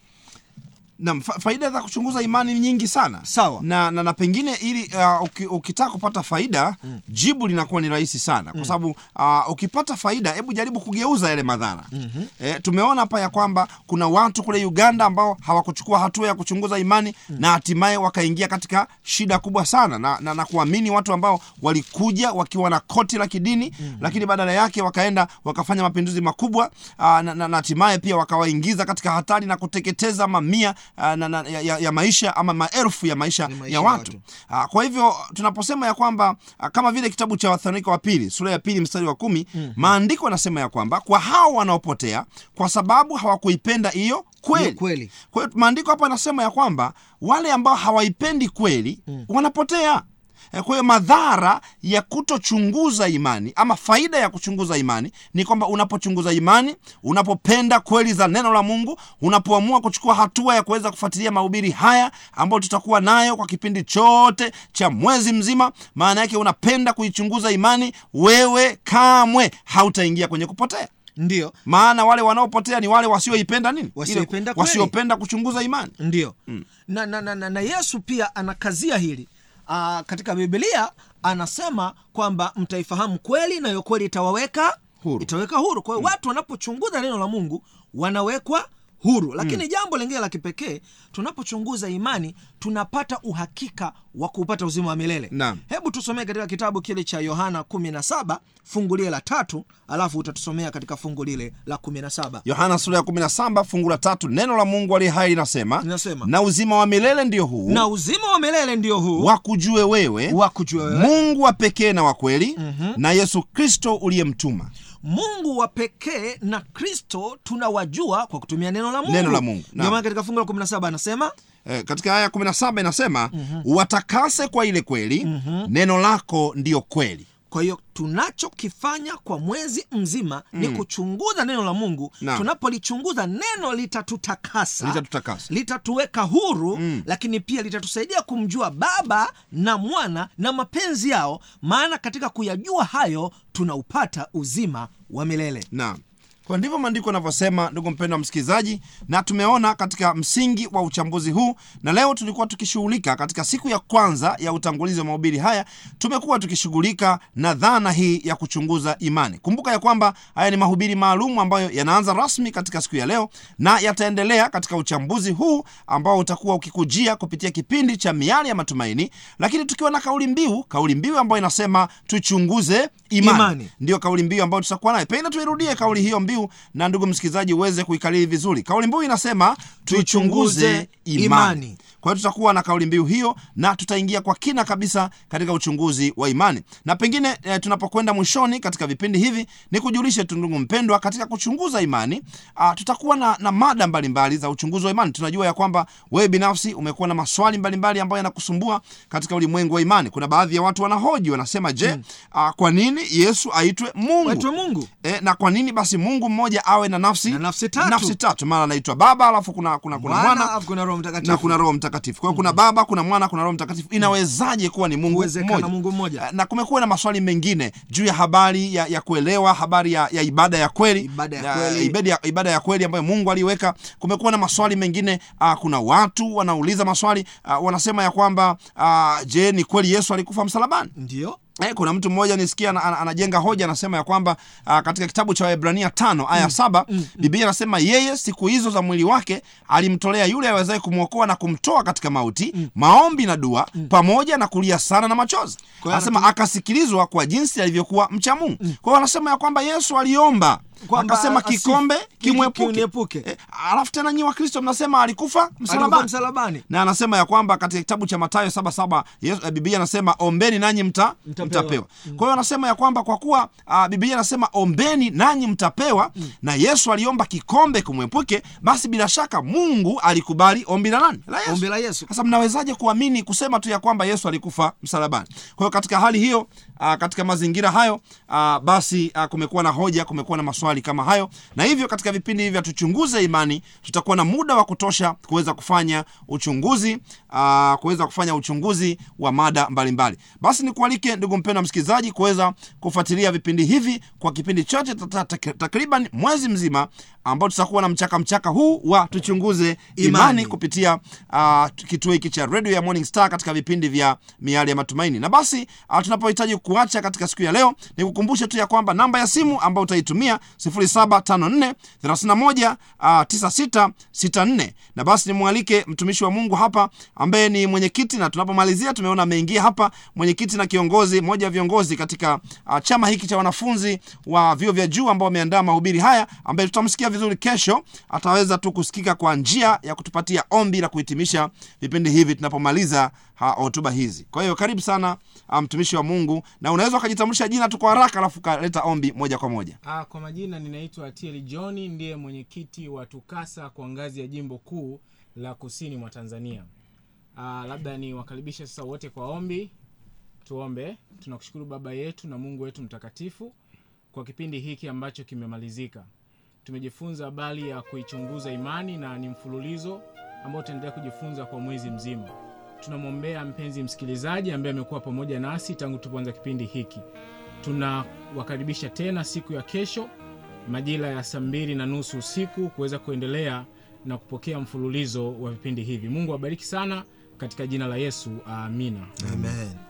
Naam, faida za kuchunguza imani ni nyingi sana Sawa. na, na, na pengine ili uh, ukitaka kupata faida mm. jibu linakuwa ni rahisi sana kwa sababu uh, ukipata faida hebu jaribu kugeuza yale madhara mm-hmm. e, tumeona hapa ya kwamba kuna watu kule Uganda ambao hawakuchukua hatua ya kuchunguza imani mm. na hatimaye wakaingia katika shida kubwa sana na, na, na kuamini watu ambao walikuja wakiwa na koti la kidini mm-hmm. lakini badala yake wakaenda wakafanya mapinduzi makubwa uh, na, hatimaye pia wakawaingiza katika hatari na kuteketeza mamia na, na, ya, ya, maisha ama maelfu ya maisha, maisha ya watu, watu. Aa, kwa hivyo tunaposema ya kwamba ah, kama vile kitabu cha Wathesalonika wa pili sura ya pili mstari wa kumi mm-hmm. maandiko yanasema ya kwamba kwa hao wanaopotea kwa sababu hawakuipenda hiyo kweli. Kweli. Kwa hiyo maandiko hapa yanasema ya kwamba wale ambao hawaipendi kweli mm. wanapotea. Eh, Kwa hiyo madhara ya kutochunguza imani ama faida ya kuchunguza imani ni kwamba unapochunguza imani, unapopenda kweli za neno la Mungu, unapoamua kuchukua hatua ya kuweza kufuatilia mahubiri haya ambayo tutakuwa nayo kwa kipindi chote cha mwezi mzima, maana yake unapenda kuichunguza imani, wewe kamwe hautaingia kwenye kupotea. Ndio, Maana wale wanaopotea ni wale wasioipenda nini? Wasiopenda kuchunguza imani. ndio. Na, na, na, na, na Yesu pia anakazia hili Aa, katika Biblia anasema kwamba mtaifahamu kweli nayo kweli itawaweka Huru. itaweka huru. Kwa hiyo watu wanapochunguza neno la Mungu wanawekwa huru. Lakini jambo lingine la kipekee, tunapochunguza imani tunapata uhakika wa kupata uzima wa milele. na. Hebu tusomee katika kitabu kile cha Yohana 17 fungu lile la tatu, alafu utatusomea katika fungu lile la 17. Yohana sura ya 17 fungu la tatu, neno la Mungu aliye hai linasema, Linasema. na uzima wa milele ndio huu Na uzima wa milele ndio huu wakujue wewe wakujue wewe Mungu wa pekee na wa kweli na Yesu Kristo uliyemtuma. Mungu wa pekee na Kristo tunawajua kwa kutumia neno la Mungu. Neno la Mungu. Ndio maana katika fungu la 17 anasema E, katika aya ya 17 inasema watakase kwa ile kweli, neno lako ndiyo kweli. Kwa hiyo tunachokifanya kwa mwezi mzima ni kuchunguza neno la mungu. Tunapolichunguza neno litatutakasa Litatutakasa. litatuweka huru lakini pia litatusaidia kumjua baba na mwana na mapenzi yao maana katika kuyajua hayo tunaupata uzima wa milele. Naam kwa ndivyo maandiko yanavyosema ndugu mpendo wa msikilizaji na tumeona katika msingi wa uchambuzi huu na leo tulikuwa tukishughulika katika siku ya kwanza ya utangulizi wa mahubiri haya tumekuwa tukishughulika na dhana hii ya kuchunguza imani. Kumbuka ya kwamba haya ni mahubiri maalum ambayo yanaanza rasmi katika siku ya leo na yataendelea katika uchambuzi huu ambao utakuwa ukikujia kupitia kipindi cha miali ya matumaini. Lakini tukiwa na kauli mbiu kauli mbiu ambayo inasema tuchunguze imani, Imani. ndiyo kauli mbiu ambayo tutakuwa nayo. Pengine tuirudie kauli hiyo mbiu na ndugu msikilizaji uweze kuikalili vizuri kauli mbiu inasema tuichunguze imani. Kwa hiyo tutakuwa na kauli mbiu hiyo na tutaingia kwa kina kabisa katika uchunguzi wa imani. Na pengine e, tunapokwenda mwishoni katika vipindi hivi ni kujulishe tu ndugu mpendwa katika kuchunguza imani a, tutakuwa na, na mada mbalimbali mbali za uchunguzi wa imani. Tunajua ya kwamba wewe binafsi umekuwa na maswali mbalimbali mbali ambayo yanakusumbua katika ulimwengu wa imani. Kuna baadhi ya watu wanahoji wanasema je mm. a, kwa nini yesu aitwe mungu? Aitwe Mungu. e, na kwa nini basi mungu mmoja awe na nafsi Na nafsi tatu. nafsi tatu? Maana anaitwa baba alafu kuna kuna, kuna Mwana, mwana alafu kuna roho mtakatifu. na kuna roho mtakatifu. Kwa hiyo kuna baba kuna mwana kuna roho mtakatifu. Inawezaje kuwa ni mungu mmoja? Mungu mmoja. Na kumekuwa na maswali mengine juu ya habari ya, ya kuelewa habari ya, ya ibada ya kweli. Ibada ya kweli. ibada ya, ibada ya kweli ambayo mungu aliweka. Kumekuwa na maswali mengine uh, kuna watu wanauliza maswali uh, wanasema ya kwamba uh, je ni kweli yesu alikufa msalabani? Ndio Eh, kuna mtu mmoja nisikia ana- ana- anajenga hoja anasema ya kwamba uh, katika kitabu cha Waebrania tano aya saba Biblia anasema yeye siku hizo za mwili wake alimtolea yule awezaye kumwokoa na kumtoa katika mauti maombi na dua pamoja na kulia sana na machozi. Anasema akasikilizwa kwa jinsi alivyokuwa mcha Mungu. Kwa hiyo anasema ya kwamba Yesu aliomba akasema kikombe ki- kimwepuke. Alafu tena nyi Wakristo mnasema alikufa msalabani. Msalabani. Na anasema ya kwamba katika kitabu cha matayo saba saba Yesu- eh, biblia anasema ombeni nanyi mta, Mtapewa. mtapewa. Kwa hiyo anasema ya kwamba kwa kuwa uh, biblia anasema ombeni nanyi mtapewa na yesu aliomba kikombe kumwepuke basi bila shaka mungu alikubali ombi la nani? La yesu. Ombi la Yesu. sasa mnawezaje kuamini kusema tu ya kwamba yesu alikufa msalabani? Kwa hiyo katika hali hiyo uh, katika mazingira hayo uh, basi uh, kumekuwa na hoja kumekuwa na maswali kama hayo. Na hivyo katika vipindi hivi tuchunguze imani tutakuwa na muda wa kutosha kuweza kufanya uchunguzi uh, kuweza kufanya uchunguzi wa mada mbalimbali. Basi nikualike ndugu mpendwa msikilizaji kuweza kufuatilia vipindi hivi kwa kipindi chote ta- ta- takriban mwezi mzima ambao tutakuwa na mchaka mchaka huu wa tuchunguze imani, Imani. kupitia uh, kituo hiki cha redio ya Morning Star katika vipindi vya miali ya matumaini. Na basi uh, tunapohitaji kuacha katika siku ya leo, ni kukumbushe tu ya kwamba namba ya simu ambayo utaitumia 0754 31 uh, 9664 na basi nimwalike mtumishi wa Mungu hapa ambaye ni mwenyekiti, na tunapomalizia tumeona ameingia hapa mwenyekiti na kiongozi, moja ya viongozi katika uh, chama hiki cha wanafunzi wa vyuo vya juu ambao wameandaa mahubiri haya, ambaye tutamsikia vizuri kesho. Ataweza tu kusikika kwa njia ya kutupatia ombi la kuhitimisha vipindi hivi tunapomaliza hotuba hizi. Kwa hiyo karibu sana mtumishi wa Mungu, na unaweza ukajitambulisha jina tu kwa haraka, alafu ukaleta ombi moja kwa moja. Ah, kwa majina ninaitwa Tieli John, ndiye mwenyekiti wa TUCASA kwa ngazi ya jimbo kuu la kusini mwa Tanzania. Ah, labda niwakaribishe sasa wote kwa ombi. Tuombe. Tunakushukuru Baba yetu na Mungu wetu mtakatifu kwa kipindi hiki ambacho kimemalizika. Tumejifunza habari ya kuichunguza imani na ni mfululizo ambao tutaendelea kujifunza kwa mwezi mzima. Tunamwombea mpenzi msikilizaji ambaye amekuwa pamoja nasi tangu tupoanza kipindi hiki. Tunawakaribisha tena siku ya kesho majira ya saa mbili na nusu usiku kuweza kuendelea na kupokea mfululizo wa vipindi hivi. Mungu awabariki sana katika jina la yesu amina. Amen